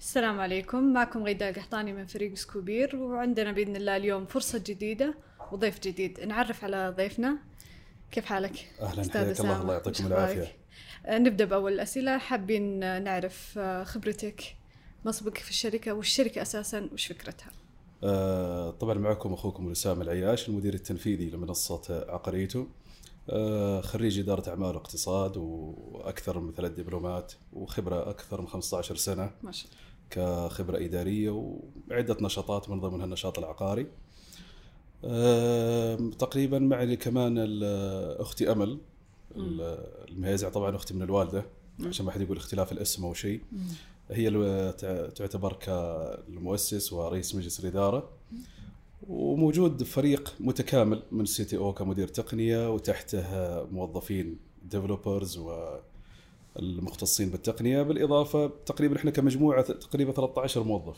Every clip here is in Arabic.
السلام عليكم. معكم غيداء قحطاني من فريق سكوبير وعندنا بإذن الله اليوم فرصة جديدة وضيف جديد. نعرف على ضيفنا. كيف حالك؟ أستاذ حياك الله. الله يعطيكم؟ العافية. آه، نبدأ بأول الأسئلة. حابين نعرف آه، خبرتك منصبك في الشركة والشركة أساسا وش فكرتها؟ آه طبعا معكم أخوكم وسام العياش المدير التنفيذي لمنصة عقريتو آه خريج إدارة أعمال واقتصاد وأكثر من ثلاث دبلومات وخبرة أكثر من 15 سنة. ما شاء الله. كخبرة إدارية وعدة نشاطات من ضمنها النشاط العقاري. تقريبا معي كمان أختي أمل ال- المهيزع طبعا أختي من الوالدة عشان ما حد يقول اختلاف الاسم أو شيء. هي تعتبر كالمؤسس ورئيس مجلس الإدارة وموجود فريق متكامل من CTO كمدير تقنية وتحته موظفين developers والمختصين بالتقنية بالإضافة تقريبا إحنا كمجموعة تقريبا 13 موظف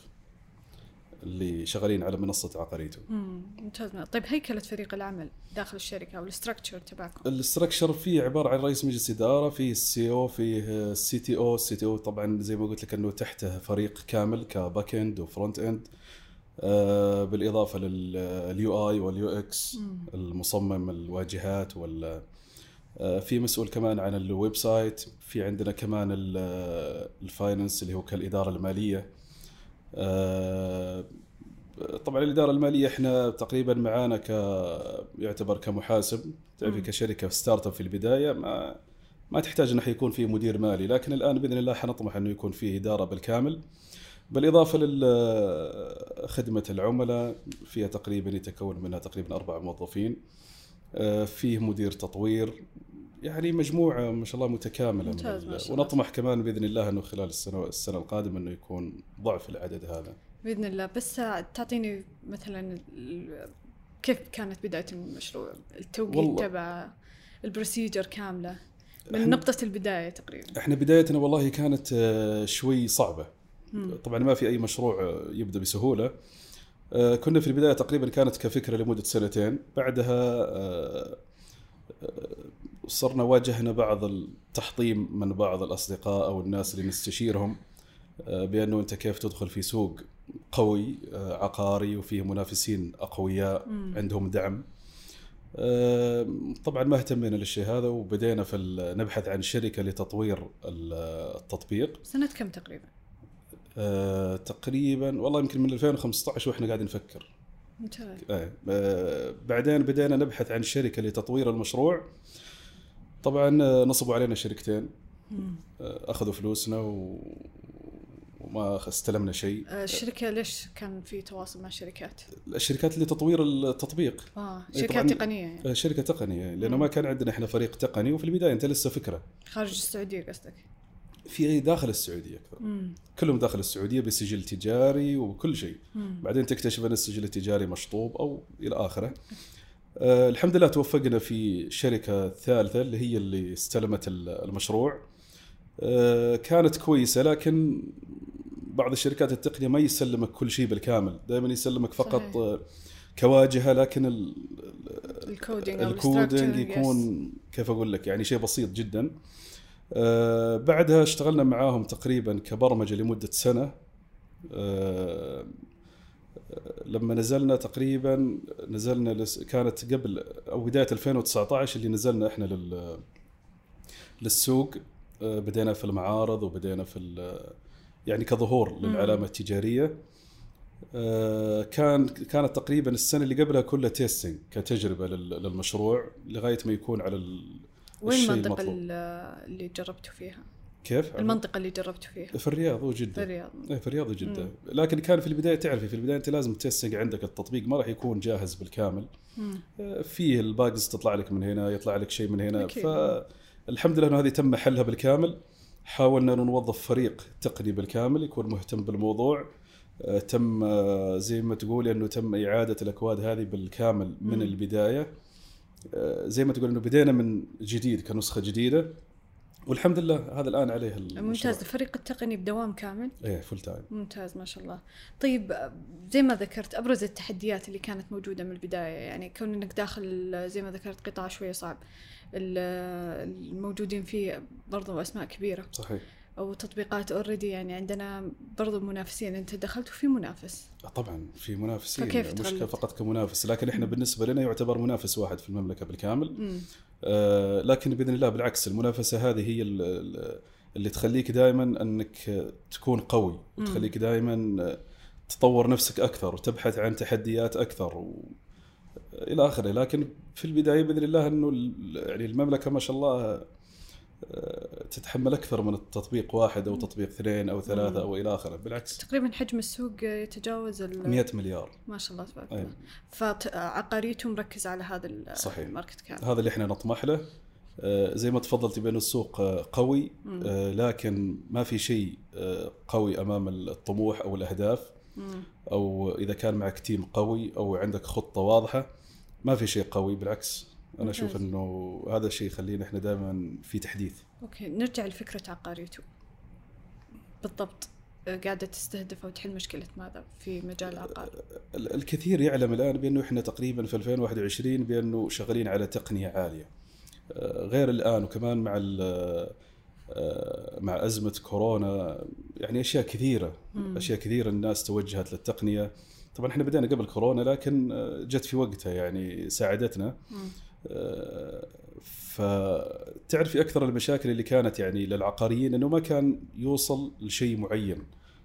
اللي شغالين على منصة عقاريتو. مم، ممتاز. طيب هيكله فريق العمل داخل الشركة أو ال structure تبعكم؟ ال structure فيه عبارة عن رئيس مجلس إدارة فيه ال CEO فيه ال CTO ال CTO طبعا زي ما قلت لك إنه تحته فريق كامل ك back end و front end آه، بالإضافة لل UI وال UX المصمم الواجهات وال في مسؤول كمان عن ال website في عندنا كمان ال- ال finance اللي هو كالإدارة المالية. آه، طبعا الإدارة المالية إحنا تقريبا معانا ك يعتبر كمحاسب تعرفي مم. كشركة startup في البداية ما ما تحتاج إنه يكون في مدير مالي لكن الآن بإذن الله حنطمح إنه يكون فيه إدارة بالكامل. بالإضافة لخدمه العملاء فيها تقريبا يتكون منها تقريبا أربع موظفين. آه، فيه مدير تطوير يعني مجموعة ما شاء الله متكاملة ممتاز، ما شاء الله. ونطمح كمان بإذن الله إنه خلال السنة السنة القادمة إنه يكون ضعف العدد هذا. بإذن الله. بس تعطيني مثلا كيف كانت بداية المشروع؟ التوقيت. تبع البروسيجر كاملة. من نقطة البداية تقريبا. إحنا بدايتنا والله كانت آه، شوي صعبة. مم. طبعا ما في أي مشروع آه، يبدأ بسهولة. آه، كنا في البداية تقريبا كانت كفكرة لمدة سنتين. بعدها آه، آه، صرنا واجهنا بعض التحطيم من بعض الأصدقاء أو الناس اللي نستشيرهم آه، بأنه أنت كيف تدخل في سوق قوي آه، عقاري وفيه منافسين أقوياء. عندهم دعم. آه، طبعا ما اهتمينا للشيء هذا وبدينا في نبحث عن شركة لتطوير ال- التطبيق. سنة كم تقريبا؟ آه، تقريبا والله يمكن من 2015 وإحنا قاعدين نفكر ممتاز آه، بعدين بدينا نبحث عن شركة لتطوير المشروع طبعا آه، نصبوا علينا شركتين. آه، أخذوا فلوسنا و... وما استلمنا شيء آه، الشركة ليش كان في تواصل مع شركات؟ الشركات لتطوير التطبيق آه إيه، شركات. تقنية يعني آه، شركة تقنية لأنه مم. ما كان عندنا إحنا فريق تقني وفي البداية أنت لسه فكرة خارج السعودية قصدك؟ في داخل السعودية أكثر مم. كلهم داخل السعودية بسجل تجاري وكل شيء مم. بعدين تكتشف أن السجل التجاري مشطوب أو إلى آخره. آه الحمد لله توفقنا في شركة ثالثة اللي هي اللي استلمت ال- المشروع. آه كانت كويسة لكن بعض الشركات التقنية ما يسلمك كل شيء بالكامل، دائما يسلمك فقط صحيح. آه كواجهة لكن ال- ال coding ال coding يكون كيف أقول لك يعني شيء بسيط جدا آه بعدها اشتغلنا معاهم تقريبا كبرمجة لمدة سنة. آه لما نزلنا تقريبا نزلنا لس كانت قبل أو بداية 2019 اللي نزلنا إحنا لل للسوق. آه بدينا في المعارض وبدينا في ال- يعني كظهور للعلامة التجارية. كان كانت تقريبا السنة اللي قبلها كلها testing كتجربة لل- للمشروع لغاية ما يكون على ال- وين الشيء المنطقة المطلوب. ال- اللي جربتوا فيها؟ كيف؟ المنطقة اللي جربتوا فيها في الرياض هو في الرياض إيه في الرياض وجدة مم. لكن كان في البداية تعرفي في البداية أنت لازم testing عندك التطبيق ما راح يكون جاهز بالكامل مم. آه، فيه ال bugs تطلع لك من هنا يطلع لك شيء من هنا أكيد. فالحمد لله إنه هذه تم حلها بالكامل حاولنا إنه نوظف فريق تقني بالكامل يكون مهتم بالموضوع آه، تم آه، زي ما تقول إنه تم إعادة الأكواد هذه بالكامل من مم. آه، زي ما تقول إنه بدينا من جديد كنسخة جديدة. والحمد لله هذا الآن عليه المشروع. ممتاز. الفريق التقني بدوام كامل؟ إيه full time ممتاز ما شاء الله. طيب آه، زي ما ذكرت أبرز التحديات اللي كانت موجودة من البداية يعني كون انك داخل آه، زي ما ذكرت قطاع شوية صعب. ال- آه، الموجودين فيه برضو أسماء كبيرة. صحيح. أو تطبيقات اوريدي يعني عندنا برضو منافسين. أنت دخلت وفي منافس. طبعا في منافسين. فكيف مش؟ فقط كمنافس. لكن إحنا بالنسبة لنا يعتبر منافس واحد في المملكة بالكامل. آه، لكن بإذن الله بالعكس المنافسة هذه هي ال- ال- اللي تخليك دائما أنك تكون قوي. وتخليك دائما تطور نفسك أكثر وتبحث عن تحديات أكثر و... إلى آخره. لكن في البداية بإذن الله إنه يعني المملكة ما شاء الله تتحمل أكثر من التطبيق واحد أو تطبيق اثنين أو ثلاثة أو إلى آخره. بالعكس. تقريبا حجم السوق يتجاوز ال 100 مليار. ما شاء الله تبارك أي. الله. فعقاريته مركز على هذا صحيح. الماركت كاب هذا اللي إحنا نطمح له. آه، زي ما تفضلتي بأن السوق آه، قوي آه، لكن ما في شيء آه، قوي أمام الطموح أو الأهداف. أو إذا كان معك team قوي أو عندك خطة واضحة ما في شيء قوي. بالعكس. أنا أشوف. إنه هذا الشيء يخلينا إحنا دائما في تحديث okay نرجع لفكرة عقاريته بالضبط آه، قاعدة تستهدف أو تحل مشكلة ماذا في مجال العقار ال- الكثير يعلم الآن بأنه إحنا تقريبا في 2021 بأنه شغالين على تقنية عالية آه، غير الآن وكمان مع آه، مع أزمة كورونا يعني أشياء كثيرة مم. أشياء كثيرة الناس توجهت للتقنية طبعا إحنا بدأنا قبل كورونا لكن آه، جت في وقتها يعني ساعدتنا مم. فتعرفي أكثر المشاكل اللي كانت يعني للعقاريين إنه ما كان يوصل لشيء معين.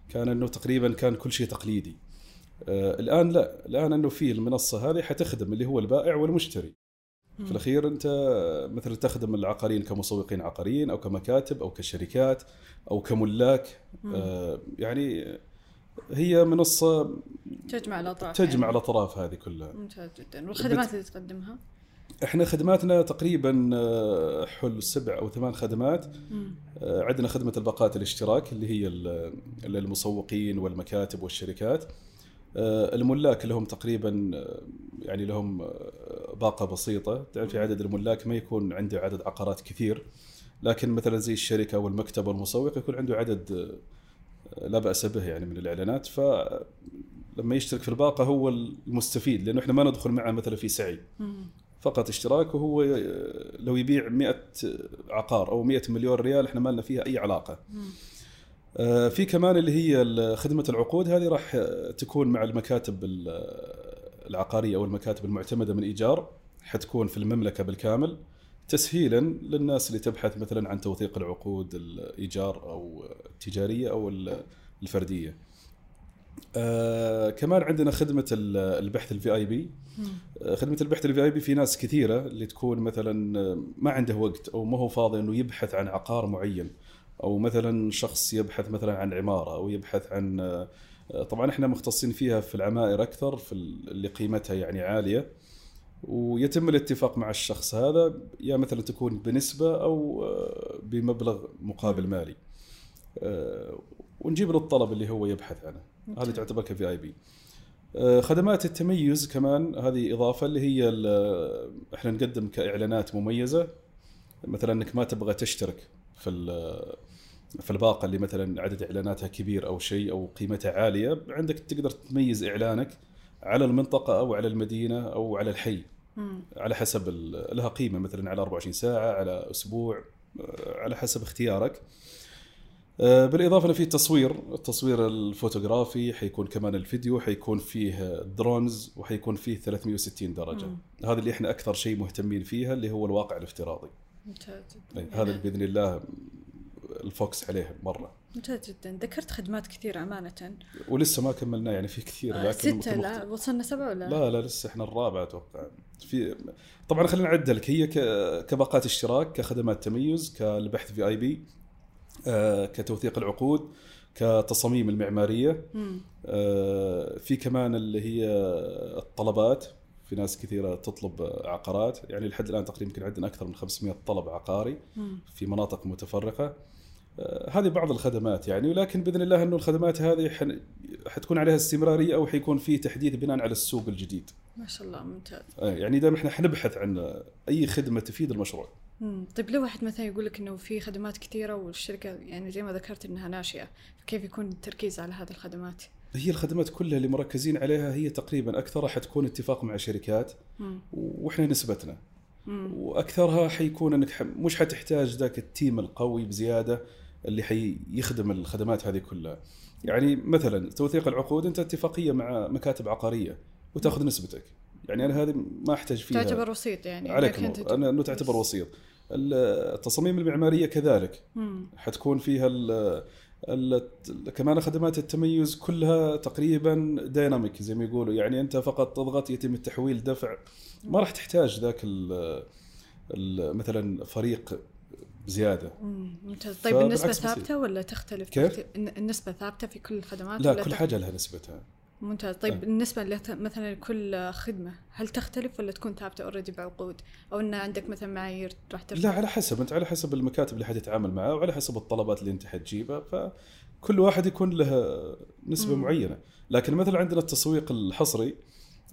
كان إنه تقريبا كان كل شيء تقليدي. آه، الآن لا. الآن إنه في المنصة هذه حتخدم اللي هو البائع والمشتري. في الأخير أنت مثلا تخدم العقاريين كمسوقين عقاريين أو كمكاتب أو كشركات أو كملاك. آه، يعني هي منصة تجمع الأطراف تجمع يعني. الأطراف هذه كلها. ممتاز جدا. والخدمات اللي تقدمها؟ إحنا خدماتنا تقريبا آه، حول سبع أو ثمان خدمات. آه، عندنا خدمة الباقات الاشتراك اللي هي للمسوقين والمكاتب والشركات. آه، الملاك لهم تقريبا يعني لهم باقة بسيطة. تعرفي عدد الملاك ما يكون عنده عدد عقارات كثير. لكن مثلا زي الشركة والمكتب والمسوق يكون عنده عدد لا بأس به يعني من الإعلانات. فلما يشترك في الباقة هو المستفيد لأنه إحنا ما ندخل معه مثلا في سعي. فقط اشتراك وهو لو يبيع 100 عقار أو 100 مليون ريال إحنا ما لنا فيها أي علاقة. آه، في كمان اللي هي خدمة العقود هذه راح تكون مع المكاتب ال- العقارية أو المكاتب المعتمدة من إيجار حتكون في المملكة بالكامل تسهيلا للناس اللي تبحث مثلا عن توثيق العقود الإيجار أو التجارية أو الفردية. آه كمان عندنا خدمة ال- البحث ال VIP. خدمة البحث الفي اي بي في ناس كثيرة اللي تكون مثلا ما عنده وقت أو ما هو فاضي إنه يبحث عن عقار معين أو مثلا شخص يبحث مثلا عن عمارة أو يبحث عن طبعا إحنا مختصين فيها في العمائر أكثر في اللي قيمتها يعني عالية. ويتم الاتفاق مع الشخص هذا يا مثلا تكون بنسبة أو بمبلغ مقابل مالي. ونجيب له الطلب اللي هو يبحث عنه. هذه تعتبر كفي اي بي خدمات التميز كمان هذه إضافة اللي هي إحنا نقدم كإعلانات مميزة مثلا إنك ما تبغى تشترك في في الباقة اللي مثلا عدد إعلاناتها كبير أو شيء أو قيمتها عالية عندك تقدر تميز إعلانك على المنطقة أو على المدينة أو على الحي مم. على حسب لها قيمة مثلا على 24 ساعة على أسبوع آه، على حسب اختيارك آه، بالإضافة انه في تصوير التصوير الفوتوغرافي حيكون كمان الفيديو حيكون فيه drones وحيكون فيه 360 درجة. مم. هذا اللي إحنا أكثر شيء مهتمين فيها اللي هو الواقع الافتراضي. ممتاز أي، هذا بإذن الله ال focus عليه مرة. ممتاز جدا. ذكرت خدمات كثير أمانة. ولسه ما كملناه يعني في كثير آه، لكن ستة لا وصلنا سبعة ولا؟ لا لا لسه إحنا الرابع أتوقع. في طبعا خلينا نعدل لك. هي كباقات اشتراك كخدمات تميز كالبحث في اي بي كتوثيق العقود كتصاميم المعمارية. آه، في كمان اللي هي الطلبات في ناس كثيرة تطلب عقارات يعني لحد الآن تقريبا يمكن عندنا أكثر من 500 طلب عقاري. في مناطق متفرقة آه، هذه بعض الخدمات يعني ولكن بإذن الله إنه الخدمات هذه حتكون عليها استمرارية أو حيكون في تحديث بناء على السوق الجديد ما شاء الله ممتاز آه، يعني دائما إحنا حنبحث عن أي خدمة تفيد المشروع. طيب لو واحد مثلا يقول لك إنه في خدمات كثيره والشركة يعني زي ما ذكرت إنها ناشئة فكيف يكون التركيز على هذه الخدمات؟ هي الخدمات كلها اللي مركزين عليها هي تقريبا اكثرها حتكون اتفاق مع شركات مم. وإحنا نسبتنا مم. وأكثرها حيكون إنك مش حتحتاج ذاك التيم القوي بزيادة اللي حيخدم الخدمات هذه كلها يعني مثلا توثيق العقود أنت اتفاقية مع مكاتب عقارية وتأخذ نسبتك يعني أنا هذه ما أحتاج فيها تعتبر وسيط يعني عليك. أنا أنه تعتبر وسيط التصاميم المعمارية كذلك مم. حتكون فيها ال كمان خدمات التميز كلها تقريبا دايناميك زي ما يقولوا يعني أنت فقط تضغط يتم التحويل دفع ما راح تحتاج ذاك ال مثلا فريق زيادة مم. ممتاز طيب بسيط. ثابتة ولا تختلف؟ كيف؟ الن- النسبة ثابتة في كل الخدمات لا كل حاجة لها نسبتها ممتاز طيب أه. النسبة اللي ت- مثلا لكل خدمة هل تختلف ولا تكون ثابتة اوريدي بعقود؟ أو إن عندك مثلا معايير راح ترفع؟ لا على حسب أنت على حسب المكاتب اللي حتتعامل معها وعلى حسب الطلبات اللي أنت حتجيبها فكل واحد يكون له نسبة مم. معينة لكن مثلا عندنا التسويق الحصري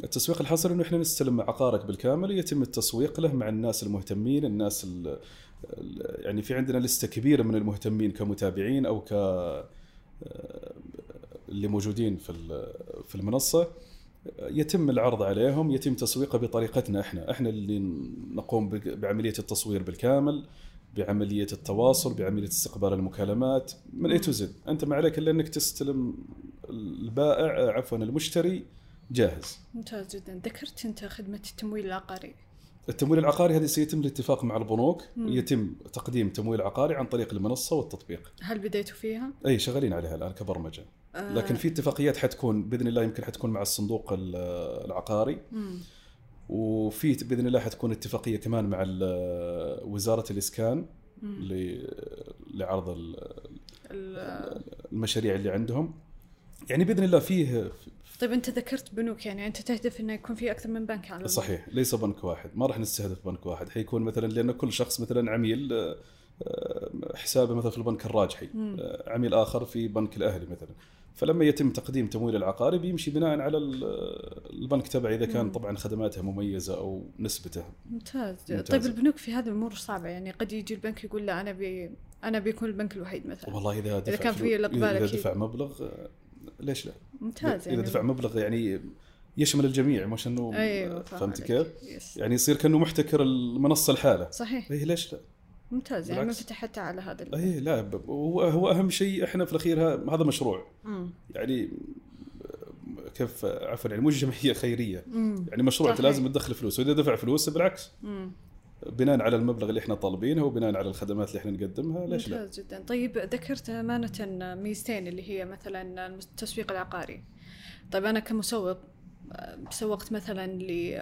التسويق الحصري إنه إحنا نستلم عقارك بالكامل يتم التسويق له مع الناس المهتمين الناس ال ال- يعني في عندنا لستة كبيرة من المهتمين كمتابعين أو ك اللي موجودين في في المنصة يتم العرض عليهم يتم تسويقه بطريقتنا إحنا. إحنا اللي نقوم بعملية التصوير بالكامل بعملية التواصل بعملية استقبال المكالمات من اي تو زد أنت ما عليك إلا إنك تستلم البائع عفوا المشتري. جاهز. ممتاز جدا. ذكرت أنت خدمة التمويل العقاري. التمويل العقاري هذه سيتم الاتفاق مع البنوك. مم. ويتم تقديم تمويل عقاري عن طريق المنصة والتطبيق. هل بديتوا فيها؟ اي شغالين عليها الآن كبرمجة. لكن في اتفاقيات حتكون بإذن الله يمكن حتكون مع الصندوق ال- العقاري مم. وفي بإذن الله حتكون اتفاقية كمان مع وزارة الإسكان مم. لعرض ال- ال- المشاريع اللي عندهم يعني بإذن الله فيه طيب أنت ذكرت بنوك يعني أنت تهدف إنه يكون في أكثر من بنك على صحيح ليس بنك واحد ما راح نستهدف بنك واحد حيكون مثلا لأن كل شخص مثلا عميل حسابه مثلا في البنك الراجحي مم. آه، عميل آخر في بنك الأهلي مثلا فلما يتم تقديم تمويل العقاري بيمشي بناء على ال- البنك تبعه إذا كان. طبعا خدماتها مميزة أو نسبته ممتاز. ممتاز. طيب البنوك في هذه الأمور صعبة يعني قد يجي البنك يقول لا أنا بي أنا بيكون البنك الوحيد مثلا والله إذا دفع كان فلو- في الإقبال إذا. دفع مبلغ آه، ليش لا؟ ممتاز إذا يعني دفع مبلغ يعني يشمل الجميع مش انه فاهم فهمت. كيف؟ يعني يصير كأنه محتكر المنصة لحاله صحيح اي ليش لا؟ ممتاز يعني ما بالعكس. فتحت على هذا اي لا هو هو أهم شيء إحنا في الأخير هذا مشروع مم. يعني كيف عفوا يعني مش جمعية خيرية مم. يعني مشروع أنت. لازم تدخل فلوس وإذا دفع فلوس بالعكس مم. بناء على المبلغ اللي إحنا طالبينه وبناء على الخدمات اللي إحنا نقدمها ليش لا؟ ممتاز جدا طيب ذكرت أمانة ميزتين اللي هي مثلا التسويق العقاري طيب أنا كمسوق سوقت مثلا ل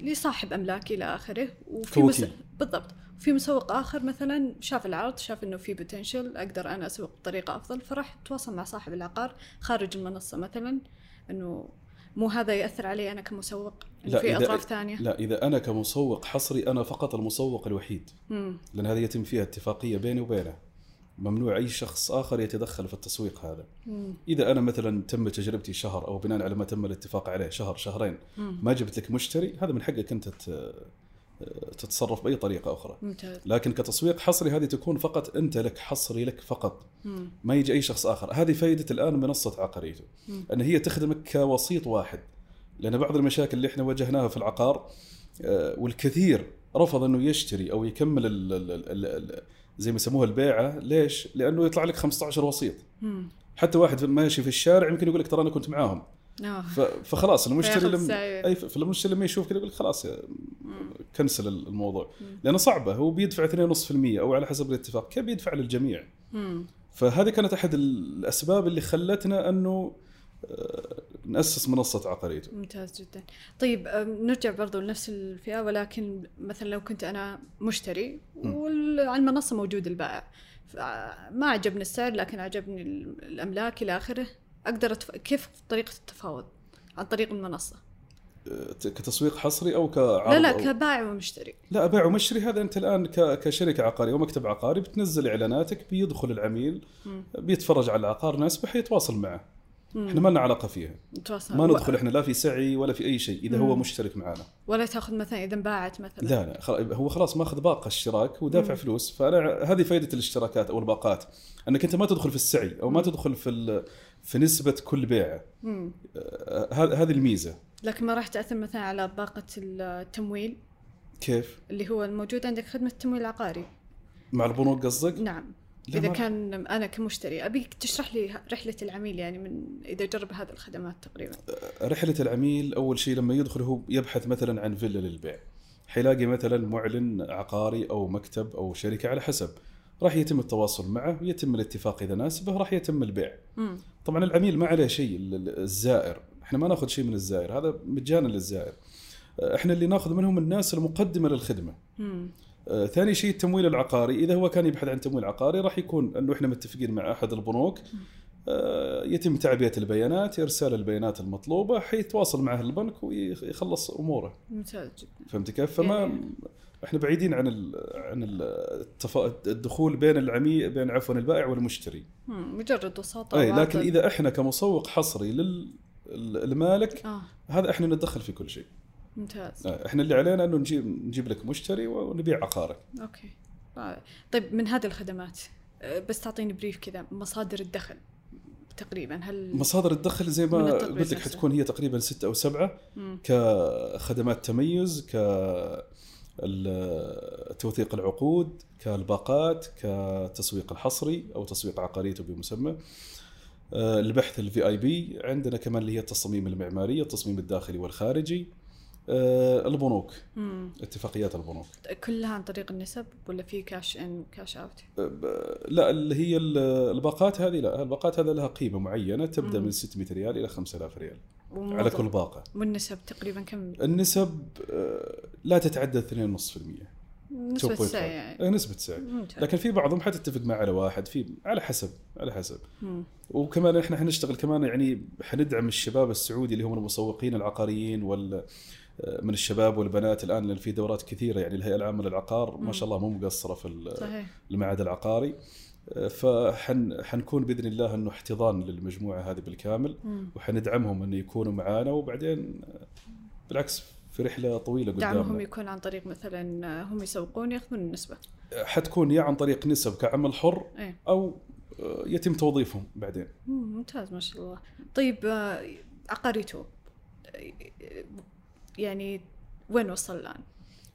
لصاحب أملاك إلى آخره وفي مس... بالضبط في مسوق آخر مثلا شاف العرض شاف إنه في بوتنشل أقدر أنا أسوق بطريقة أفضل فراح تواصل مع صاحب العقار خارج المنصة مثلا إنه مو هذا يأثر علي أنا كمسوق لا، في إذا- أطراف ثانية لا إذا أنا كمسوق حصري أنا فقط المسوق الوحيد مم. لأن هذه يتم فيها اتفاقية بيني وبينه ممنوع أي شخص آخر يتدخل في التسويق هذا مم. إذا أنا مثلا تم تجربتي شهر أو بناء على ما تم الاتفاق عليه شهر شهرين مم. ما جبت لك مشتري هذا من حقك أنت ت- تتصرف بأي طريقة أخرى. ممتاز. لكن كتسويق حصري هذه تكون فقط أنت لك حصري لك فقط. مم. ما يجي أي شخص آخر. هذه فائده الآن منصة عقاريته مم. أن هي تخدمك كوسيط واحد. لأن بعض المشاكل اللي إحنا واجهناها في العقار آه، والكثير رفض إنه يشتري أو يكمل ال ال ال ال زي ما يسموها البيعة. ليش؟ لأنه يطلع لك 15 وسيط. مم. حتى واحد ماشي في الشارع يمكن يقول لك ترى أنا كنت معاهم. فخلاص المشتري لما. أي فالمشتري لما يشوف كذا يقول خلاص. كنسل الموضوع. لأنه صعبة هو بيدفع 2.5% أو على حسب الاتفاق كيف بيدفع للجميع مم. فهذه كانت أحد الأسباب اللي خلتنا أنه آه، نأسس منصة عقاريته ممتاز جدا طيب نرجع برضو لنفس الفئة ولكن مثلا لو كنت أنا مشتري وعلى المنصة موجود البائع ما عجبني السعر لكن عجبني ال- الأملاك إلى آخره أقدر أتف... كيف طريقة التفاوض؟ عن طريق المنصة. آه، كتسويق حصري أو كعرض لا لا. كبائع ومشتري. لا بيع ومشتري. هذا أنت الآن ك... كشركة عقارية أو مكتب عقاري بتنزل إعلاناتك بيدخل العميل مم. بيتفرج على العقار ناسبه حيتواصل معه. مم. إحنا ما لنا علاقة فيها. نتواصل ما و- ندخل إحنا لا في سعي ولا في أي شيء إذا هو مم. مشترك معنا. ولا تأخذ مثلا إذا انباعت مثلا. لا لا خل- هو خلاص ماخذ باقة اشتراك ودافع فلوس. فأنا هذه فائده الاشتراكات أو الباقات أنك أنت ما تدخل في السعي أو ما تدخل في ال... في نسبة كل بيعه. آه، هذه الميزة. لكن ما راح تأثر مثلا على باقة التمويل؟ كيف؟ اللي هو الموجود عندك خدمة التمويل العقاري مع البنوك قصدك؟ نعم. إذا ما- كان أنا كمشتري أبيك تشرح لي رحلة العميل يعني من إذا جرب هذه الخدمات تقريبا. رحلة العميل أول شيء لما يدخل هو يبحث مثلا عن فيلا للبيع. حيلاقي مثلا معلن عقاري أو مكتب أو شركة على حسب. راح يتم التواصل معه ويتم الاتفاق إذا ناسبه راح يتم البيع. مم. طبعا العميل ما عليه شيء ال- ال- الزائر. إحنا ما ناخذ شيء من الزائر هذا مجانا للزائر. إحنا اللي ناخذ منهم الناس المقدمة للخدمة. مم. آه، ثاني شيء التمويل العقاري. إذا هو كان يبحث عن تمويل عقاري راح يكون إنه إحنا متفقين مع أحد البنوك. آه، يتم تعبئة البيانات إرسال البيانات المطلوبة حيتواصل مع البنك ويخلص أموره. ممتاز جدا. فهمت كيف؟ فما يعني- إحنا بعيدين عن ال عن ال التف... الدخول بين العميل بين عفوا البائع والمشتري. مجرد وساطة أي لكن. إذا إحنا كمسوق حصري للمالك آه هذا إحنا نتدخل في كل شيء ممتاز آه، إحنا اللي علينا إنه نجيب نجيب لك مشتري ونبيع عقارك okay آه، طيب من هذه الخدمات آه، بس تعطيني brief كذا مصادر الدخل تقريبا هل مصادر الدخل زي ما قلت لك. حتكون هي تقريبا ستة أو سبعة مم. كخدمات تميز ك توثيق العقود كالباقات كتسويق الحصري أو تسويق عقاريته بمسمى آه، البحث ال VIP عندنا كمان اللي هي التصميم المعماري التصميم الداخلي والخارجي. آه، البنوك مم. اتفاقيات البنوك. كلها عن طريق النسب ولا في cash in cash out لا اللي هي ال- الباقات هذه لا. الباقات هذا لها قيمة معينة تبدأ مم. من 600 ريال إلى 5000 ريال. على كل باقة. والنسب تقريبا كم؟ النسب آه، لا تتعدى 2.5% نسبة 2.5. السعي يعني. آه، نسبة سعي ممتاز. لكن في بعضهم حتتفق مع على واحد في على حسب على حسب. مم. وكمان إحنا حنشتغل كمان يعني حندعم الشباب السعودي اللي هم المسوقين العقاريين وال من الشباب والبنات الآن لأن في دورات كثيرة يعني الهيئة العامة للعقار ما شاء الله مو مقصرة في المعهد العقاري. فحن حنكون بإذن الله إنه احتضان للمجموعة هذه بالكامل. وحندعمهم إنه يكونوا معانا وبعدين بالعكس في رحلة طويلة دعمهم قدامنا يكون عن طريق مثلا هم يسوقون يأخذون النسبة حتكون يا عن طريق نسب كعمل حر إيه أو يتم توظيفهم بعدين مم، ممتاز ما شاء الله طيب عقاريتو آه، يعني وين وصل الآن؟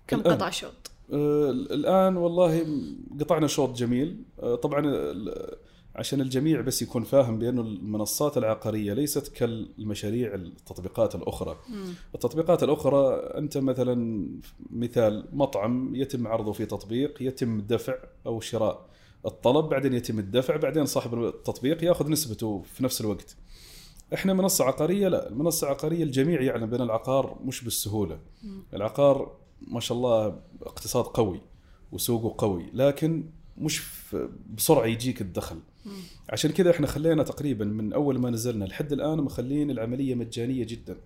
كم الآن. قطع شوط؟ آه، الآن والله قطعنا شوط جميل آه، طبعا عشان الجميع بس يكون فاهم بأنه المنصات العقارية ليست كالمشاريع التطبيقات الأخرى مم. التطبيقات الأخرى أنت مثلا مثال مطعم يتم عرضه في تطبيق يتم دفع أو شراء الطلب بعدين يتم الدفع بعدين صاحب التطبيق يأخذ نسبته في نفس الوقت إحنا منصة عقارية لا المنصة العقارية الجميع يعلم بأن العقار مش بالسهولة مم. العقار ما شاء الله اقتصاد قوي وسوقه قوي لكن مش بسرعة يجيك الدخل. عشان كذا إحنا خلينا تقريبا من أول ما نزلنا لحد الآن مخلين العملية مجانية جدا.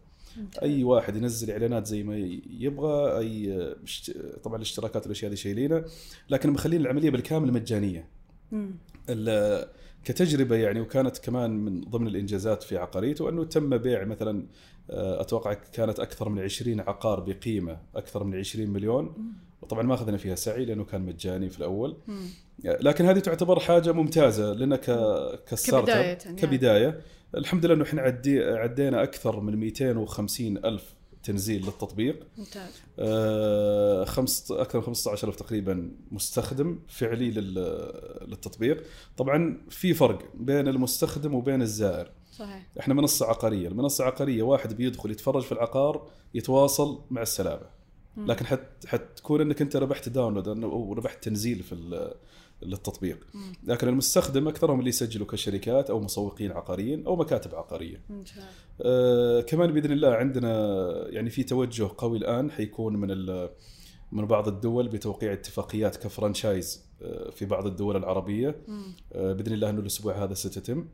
أي واحد ينزل إعلانات زي ما يبغى أي طبعا الاشتراكات والأشياء هذه شايلينها لكن مخلين العملية بالكامل مجانية كتجربة يعني وكانت كمان من ضمن الإنجازات في عقاريته أنه تم بيع مثلا آه، أتوقع كانت أكثر من 20 عقار بقيمة أكثر من 20 مليون. وطبعا ما أخذنا فيها سعي لأنه كان مجاني في الأول. مم. لكن هذه تعتبر حاجة ممتازة لنا ك ك start كبداية up يعني. كبداية. الحمد لله أنه إحنا عدي عدينا أكثر من 250 ألف تنزيل للتطبيق. ممتاز. آه، خمس أكثر من 15000 تقريبا مستخدم فعلي لل- للتطبيق. طبعا في فرق بين المستخدم وبين الزائر. صحيح. إحنا منصة عقارية المنصة عقارية واحد بيدخل يتفرج في العقار يتواصل مع السلامة. لكن حت حتكون إنك أنت ربحت داونلود أو ربحت تنزيل في ال- للتطبيق. لكن المستخدم أكثرهم اللي يسجلوا كشركات أو مسوقين عقاريين أو مكاتب عقارية آه، كمان بإذن الله عندنا يعني في توجه قوي الآن حيكون من من بعض الدول بتوقيع اتفاقيات ك franchise آه، في بعض الدول العربية. آه، بإذن الله إنه الأسبوع هذا ستتم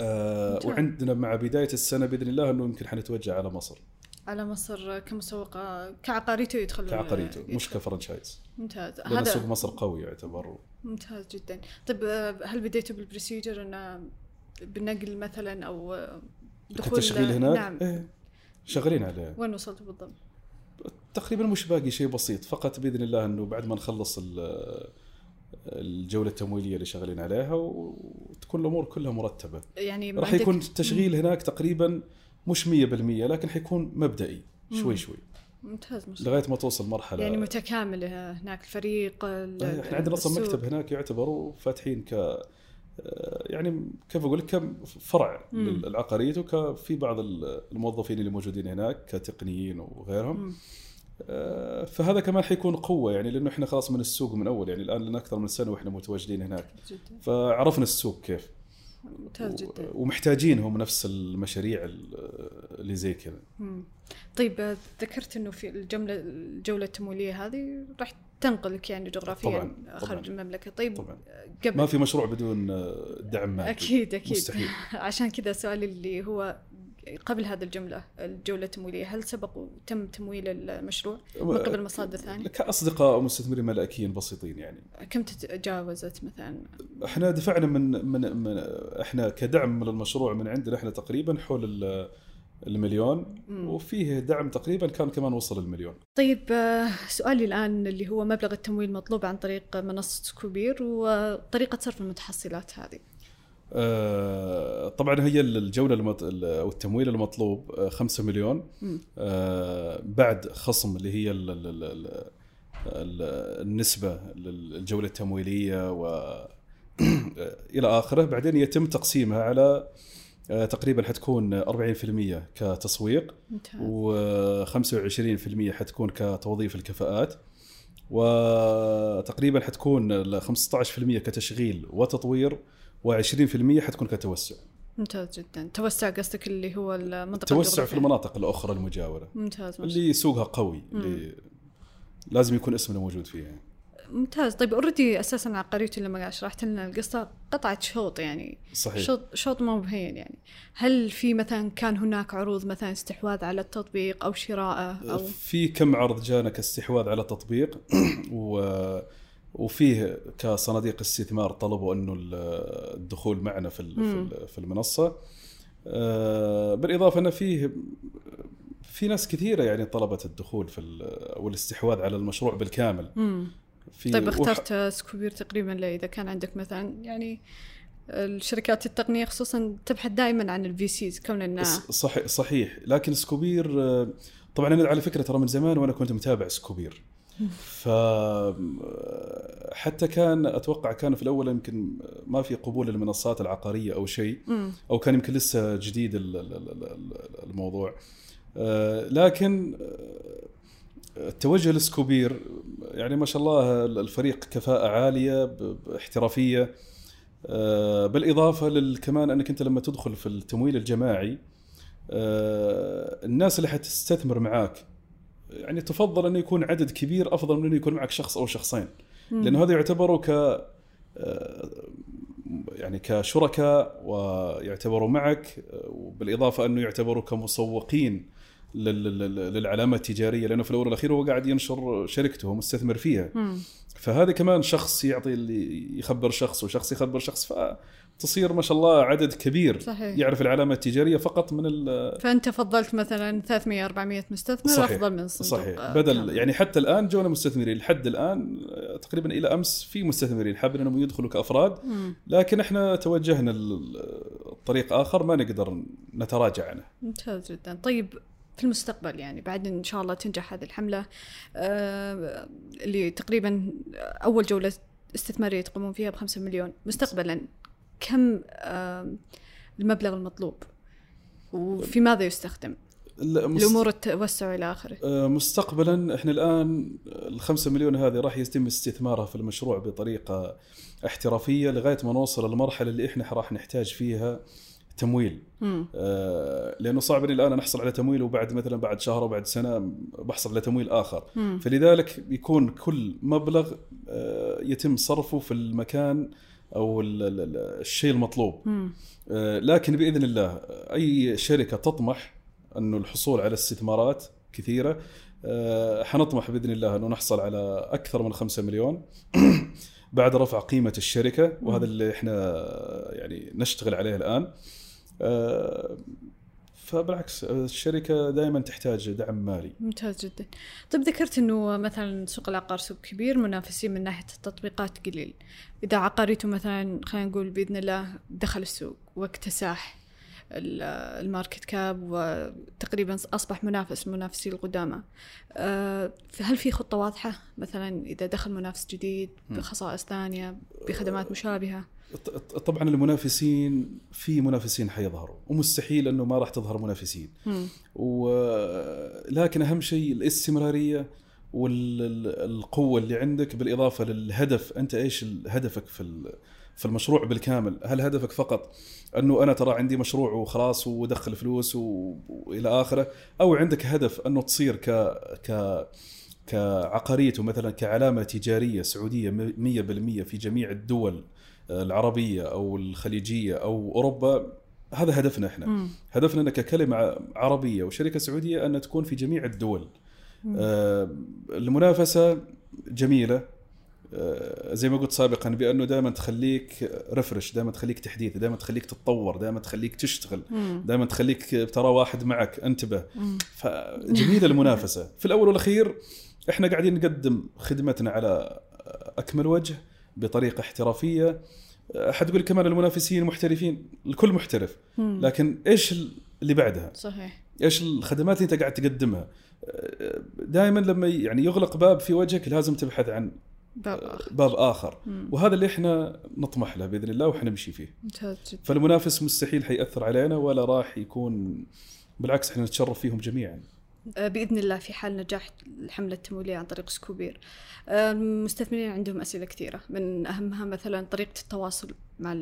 آه،. وعندنا مع بداية السنة بإذن الله إنه يمكن حنتوجه على مصر على مصر كمسوق كعقاريتو يدخل كعقاريته مش يدخل. ك franchise ممتاز. لأن سوق هذا مصر قوي يعتبر. ممتاز جدا. طيب هل بديتوا بالبروسيجر إنه بالنقل مثلا أو دخول؟ كتشغيل هناك؟ نعم. إيه. شغالين عليه. وين وصلتوا بالضبط؟ تقريبا مش باقي شيء بسيط. فقط بإذن الله إنه بعد ما نخلص ال- الجولة التمويلية اللي شغالين عليها وتكون الأمور كلها مرتبة. يعني راح يكون التشغيل هناك تقريبا مش 100% لكن حيكون مبدئي شوي. شوي ممتاز الله لغاية ما توصل مرحلة يعني متكاملة هناك الفريق ال- إيه، إحنا عندنا أصلا. مكتب هناك يعتبروا فاتحين ك آه، يعني كيف أقول لك كفرع مم. للعقارية وفي بعض الموظفين اللي موجودين هناك كتقنيين وغيرهم مم. آه، فهذا كمان حيكون قوة يعني لأنه إحنا خلاص من السوق من أول يعني الآن لنا أكثر من سنة وإحنا متواجدين هناك جدا فعرفنا السوق كيف ممتاز جدا. ومحتاجينهم نفس المشاريع ال- اللي زي كذا. طيب ذكرت إنه في الجمله الجولة التمويلية هذه راح تنقلك يعني جغرافيا طبعاً، خارج طبعاً. المملكة. طيب طبعا. قبل ما في مشروع بدون دعم مالي أكيد أكيد. مستحيل. عشان كذا سؤالي اللي هو قبل هذه الجملة الجولة التمويلية هل سبق وتم تمويل المشروع من قبل مصادر ثانية؟ كاصدقاء ومستثمرين ملائكيين بسيطين يعني كم تجاوزت مثلا؟ إحنا دفعنا من من, من إحنا كدعم للمشروع من عندنا إحنا تقريبا حول ال- المليون مم. وفيه دعم تقريبا كان كمان وصل المليون طيب آه، سؤالي الآن اللي هو مبلغ التمويل المطلوب عن طريق منصة سكوبير وطريقة صرف المتحصلات هذه آه، طبعا هي الجولة المط... أو التمويل المطلوب آه، 5 مليون. مم. آه، بعد خصم اللي هي ال... ال... ال... ال... ال- النسبة للجولة التمويلية و إلى آخره. بعدين يتم تقسيمها على آه، تقريبا حتكون 40% كتسويق ممتاز. و25% حتكون كتوظيف الكفاءات وتقريبا حتكون ال 15% كتشغيل وتطوير و20% حتكون كتوسع. ممتاز جدا. توسع قصدك اللي هو المنطقة توسع في. المناطق الأخرى المجاورة. ممتاز شاء اللي سوقها قوي اللي لازم يكون اسمنا موجود فيها. ممتاز. طيب اوريدي أساسا عقاريته لما شرحت لنا القصة قطعة شوط يعني. صحيح. شوط شوط مو بهين يعني. هل في مثلا كان هناك عروض مثلا استحواذ على التطبيق أو شراءه أو؟ في كم عرض جانا كاستحواذ على التطبيق. و وفيه كصناديق استثمار طلبوا إنه ال- الدخول معنا في في المنصة. آه، بالإضافة ان فيه في ناس كثيرة يعني طلبت الدخول في أو الاستحواذ على المشروع بالكامل. في طيب وح- اخترت سكوبير تقريبا إذا كان عندك مثلا يعني الشركات التقنية خصوصا تبحث دائما عن ال VCs كون انها صحيح صحيح. لكن سكوبير آه، طبعا أنا على فكرة ترى من زمان وأنا كنت متابع سكوبير. ف حتى كان أتوقع كان في الأول يمكن ما في قبول للمنصات العقارية أو شيء. أو كان يمكن لسه جديد ال- ال- ال- ال- الموضوع آه، لكن آه، التوجه لسكوبير يعني ما شاء الله الفريق كفاءة عالية ب- باحترافية آه، بالإضافة لل- كمان أنك أنت لما تدخل في التمويل الجماعي آه، الناس اللي حتستثمر معاك يعني تفضل أنه يكون عدد كبير أفضل من أنه يكون معك شخص أو شخصين. لأنه هذا يعتبروا ك آه، يعني كشركاء ويعتبروا معك وبالإضافة أنه يعتبروا كمسوقين لل- لل- للعلامة التجارية لأنه في الأول والأخير هو قاعد ينشر شركته ومستثمر فيها مم. فهذا كمان شخص يعطي اللي يخبر شخص وشخص يخبر شخص فتصير ما شاء الله عدد كبير صحيح. يعرف العلامة التجارية فقط من ال- فأنت فضلت مثلا 300 400 مستثمر صحيح. أفضل من صندوق صحيح بدل كامل. يعني حتى الآن جونا مستثمرين لحد الآن تقريبا إلى أمس في مستثمرين حابين أنهم يدخلوا كأفراد مم. لكن إحنا توجهنا الطريق آخر ما نقدر نتراجع عنه ممتاز جدا طيب في المستقبل يعني بعد إن شاء الله تنجح هذه الحملة آه اللي تقريبا أول جولة استثمارية تقومون فيها بخمسة مليون مستقبلا كم المبلغ المطلوب؟ وفي ماذا يستخدم؟ المست- الأمور التوسع إلى آخره. آه، مستقبلا إحنا الآن الخمسة مليون هذه راح يتم استثمارها في المشروع بطريقة احترافية لغاية ما نوصل للمرحلة اللي إحنا راح نحتاج فيها تمويل. آه، لأنه صعب لي الآن أنا أحصل على تمويل وبعد مثلا بعد شهر أو بعد سنة بحصل على تمويل آخر. مم. فلذلك بيكون كل مبلغ آه، يتم صرفه في المكان أو ال- ال- ال- الشيء المطلوب. مم. آه، لكن بإذن الله أي شركة تطمح انه الحصول على استثمارات كثيرة آه، حنطمح بإذن الله أنه نحصل على أكثر من 5 مليون بعد رفع قيمة الشركة وهذا اللي إحنا يعني نشتغل عليه الآن. آه، فبالعكس الشركة دائما تحتاج دعم مالي. ممتاز جدا. طيب ذكرت إنه مثلا سوق العقار سوق كبير منافسين من ناحية التطبيقات قليل. إذا عقاريته مثلا خلينا نقول بإذن الله دخل السوق واكتساح ال- الماركت كاب وتقريبا أصبح منافس من المنافسين القدامى. آه، هل في خطة واضحة؟ مثلا إذا دخل منافس جديد بخصائص ثانية بخدمات مشابهة؟ طبعا المنافسين في منافسين حيظهروا ومستحيل إنه ما راح تظهر منافسين. مم. ولكن أهم شيء الاستمرارية والقوة اللي عندك بالإضافة للهدف أنت إيش هدفك في ال- في المشروع بالكامل؟ هل هدفك فقط إنه أنا ترى عندي مشروع وخلاص ودخل فلوس و- وإلى آخره؟ أو عندك هدف إنه تصير ك ك كعقاريته مثلا كعلامة تجارية سعودية 100% في جميع الدول العربية أو الخليجية أو أوروبا هذا هدفنا إحنا. مم. هدفنا ككلمة عربية وشركة سعودية أن تكون في جميع الدول. آه، المنافسة جميلة. آه، زي ما قلت سابقا بأنه دائما تخليك رفرش دائما تخليك تحديث دائما تخليك تتطور دائما تخليك تشتغل. دائما تخليك ترى واحد معك انتبه. فجميلة المنافسة. في الأول والأخير إحنا قاعدين نقدم خدمتنا على أكمل وجه. بطريقة احترافية. حتقول كمان المنافسين محترفين الكل محترف. لكن إيش اللي بعدها؟ صحيح. إيش الخدمات اللي أنت قاعد تقدمها؟ دائما لما يعني يغلق باب في وجهك لازم تبحث عن باب آخر. باب آخر. مم. وهذا اللي إحنا نطمح له بإذن الله وحنمشي فيه. ممتاز جدا. فالمنافس مستحيل حيأثر علينا ولا راح يكون بالعكس إحنا نتشرف فيهم جميعا. بإذن الله في حال نجاح الحملة التمويلية عن طريق سكوبير. آه، المستثمرين عندهم أسئلة كثيرة من أهمها مثلا طريقة التواصل مع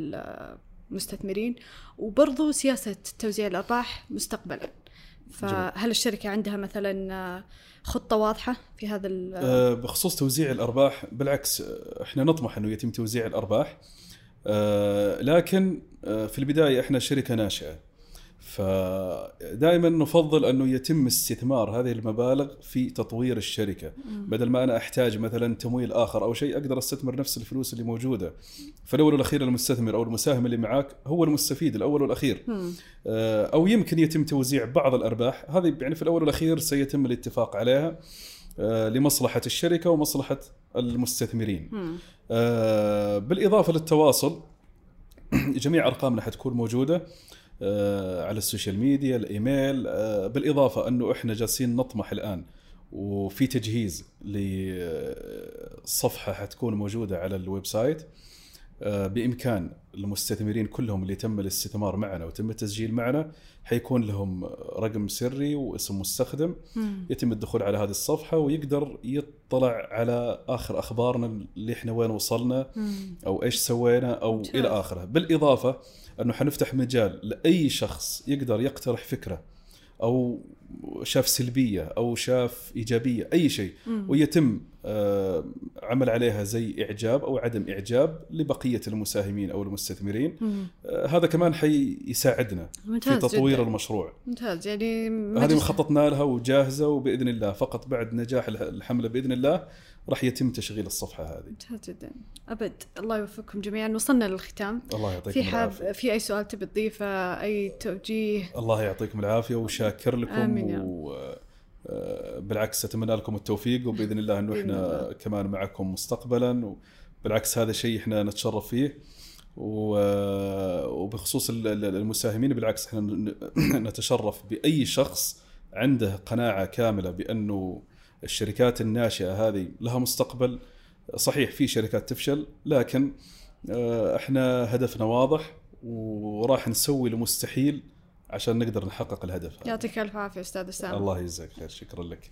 المستثمرين وبرضو سياسة توزيع الأرباح مستقبلا. فهل الشركة عندها مثلا آه، خطة واضحة في هذا بخصوص توزيع الأرباح بالعكس إحنا نطمح إنه يتم توزيع الأرباح. لكن في البداية إحنا شركة ناشئة. فدائما نفضل أنه يتم استثمار هذه المبالغ في تطوير الشركة. بدل ما أنا أحتاج مثلا تمويل آخر أو شيء أقدر أستثمر نفس الفلوس اللي موجودة. فالأول والأخير المستثمر أو المساهم اللي معاك هو المستفيد الأول والأخير. آه، أو يمكن يتم توزيع بعض الأرباح. هذه يعني في الأول والأخير سيتم الاتفاق عليها آه، لمصلحة الشركة ومصلحة المستثمرين. آه، بالإضافة للتواصل جميع أرقامنا حتكون موجودة. على ال social media الإيميل آه، بالإضافة أنه إحنا جالسين نطمح الآن وفي تجهيز لصفحة حتكون موجودة على ال website آه، بإمكان المستثمرين كلهم اللي تم الاستثمار معنا وتم التسجيل معنا حيكون لهم رقم سري واسم مستخدم مم. يتم الدخول على هذه الصفحة ويقدر يطلع على آخر أخبارنا اللي إحنا وين وصلنا مم. أو إيش سوينا أو. إلى آخره بالإضافة أنه حنفتح مجال لأي شخص يقدر يقترح فكرة أو شاف سلبية أو شاف إيجابية أي شيء. ويتم آه، عمل عليها زي إعجاب أو عدم إعجاب لبقية المساهمين أو المستثمرين. آه، هذا كمان حيساعدنا في تطوير جداً. المشروع. ممتاز يعني هذه مخططنا لها وجاهزة وبإذن الله فقط بعد نجاح الح- الحملة بإذن الله راح يتم تشغيل الصفحة هذه. ممتاز جدا. أبد الله يوفقكم جميعا. وصلنا للختام. الله يعطيكم في حاب العافية. في أي سؤال تبي تضيفه أي توجيه؟ الله يعطيكم العافية وشاكر لكم. آمين. يا رب. و آه، بالعكس أتمنى لكم التوفيق وبإذن الله إنه إحنا. كمان معكم مستقبلا وبالعكس هذا شيء إحنا نتشرف فيه و- وبخصوص ال- ال- المساهمين بالعكس إحنا نتشرف بأي شخص عنده قناعة كاملة بأنه الشركات الناشئة هذه لها مستقبل صحيح في شركات تفشل لكن آه، إحنا هدفنا واضح وراح نسوي المستحيل عشان نقدر نحقق الهدف يعطيك ألف عافية أستاذ أسامة. الله يجزاك خير. شكرا لك.